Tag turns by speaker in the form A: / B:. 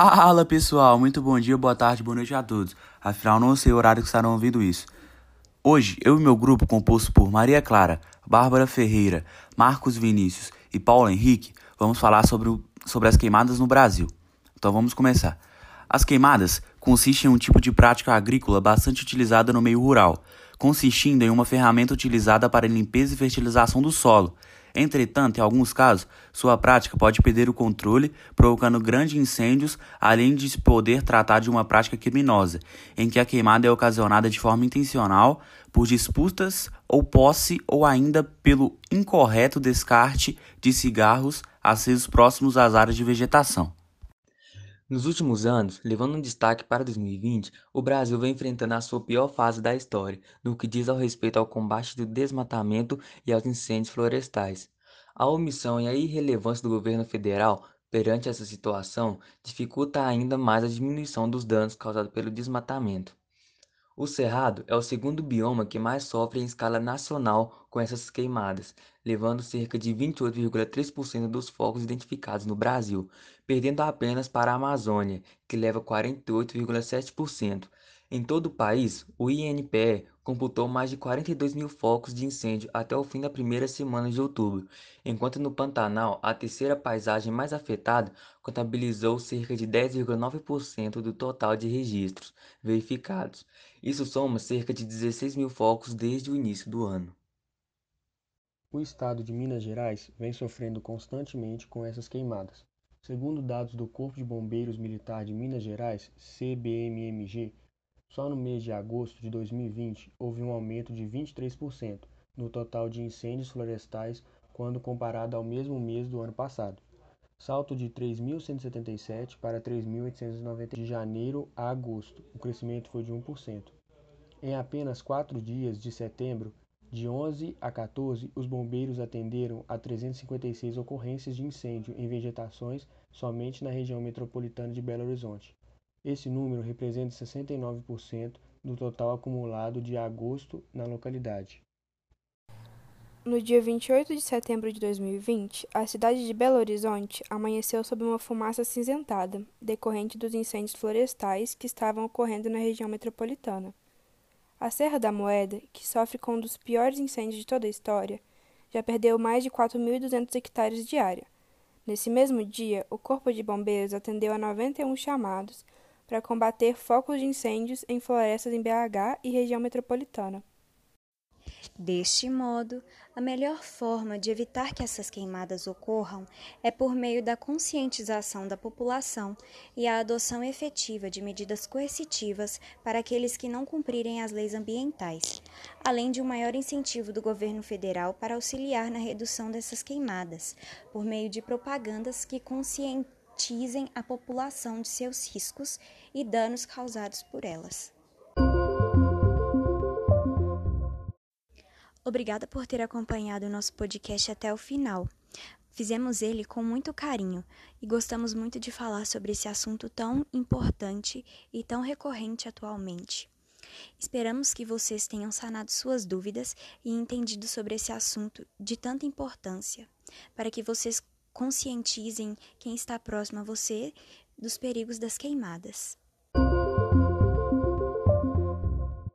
A: Fala pessoal, muito bom dia, boa tarde, boa noite a todos. Afinal, não sei o horário que estarão ouvindo isso. Hoje, eu e meu grupo, composto por Maria Clara, Bárbara Ferreira, Marcos Vinícius e Paulo Henrique, vamos falar sobre, o, sobre as queimadas no Brasil. Então vamos começar. As queimadas consistem em um tipo de prática agrícola bastante utilizada no meio rural, consistindo em uma ferramenta utilizada para limpeza e fertilização do solo. Entretanto, em alguns casos, sua prática pode perder o controle, provocando grandes incêndios, além de se poder tratar de uma prática criminosa, em que a queimada é ocasionada de forma intencional por disputas ou posse ou ainda pelo incorreto descarte de cigarros acesos próximos às áreas de vegetação.
B: Nos últimos anos, levando um destaque para 2020, o Brasil vem enfrentando a sua pior fase da história, no que diz ao respeito ao combate do desmatamento e aos incêndios florestais. A omissão e a irrelevância do governo federal perante essa situação dificulta ainda mais a diminuição dos danos causados pelo desmatamento. O Cerrado é o segundo bioma que mais sofre em escala nacional com essas queimadas, levando cerca de 28,3% dos focos identificados no Brasil, perdendo apenas para a Amazônia, que leva 48,7%. Em todo o país, o INPE computou mais de 42 mil focos de incêndio até o fim da primeira semana de outubro, enquanto no Pantanal, a terceira paisagem mais afetada, contabilizou cerca de 10,9% do total de registros verificados. Isso soma cerca de 16 mil focos desde o início do ano.
C: O estado de Minas Gerais vem sofrendo constantemente com essas queimadas. Segundo dados do Corpo de Bombeiros Militar de Minas Gerais, CBMMG, só no mês de agosto de 2020 houve um aumento de 23% no total de incêndios florestais quando comparado ao mesmo mês do ano passado. Salto de 3.177 para 3.890 de janeiro a agosto, o crescimento foi de 1%. Em apenas quatro dias de setembro, de 11 a 14, os bombeiros atenderam a 356 ocorrências de incêndio em vegetações somente na região metropolitana de Belo Horizonte. Esse número representa 69% do total acumulado de agosto na localidade.
D: No dia 28 de setembro de 2020, a cidade de Belo Horizonte amanheceu sob uma fumaça acinzentada, decorrente dos incêndios florestais que estavam ocorrendo na região metropolitana. A Serra da Moeda, que sofre com um dos piores incêndios de toda a história, já perdeu mais de 4.200 hectares de área. Nesse mesmo dia, o Corpo de Bombeiros atendeu a 91 chamados para combater focos de incêndios em florestas em BH e região metropolitana.
E: Deste modo, a melhor forma de evitar que essas queimadas ocorram é por meio da conscientização da população e a adoção efetiva de medidas coercitivas para aqueles que não cumprirem as leis ambientais, além de um maior incentivo do governo federal para auxiliar na redução dessas queimadas, por meio de propagandas que conscientizem conscientizem a população de seus riscos e danos causados por elas. Obrigada por ter acompanhado o nosso podcast até o final. Fizemos ele com muito carinho e gostamos muito de falar sobre esse assunto tão importante e tão recorrente atualmente. Esperamos que vocês tenham sanado suas dúvidas e entendido sobre esse assunto de tanta importância, para que vocês conscientizem quem está próximo a você dos perigos das queimadas.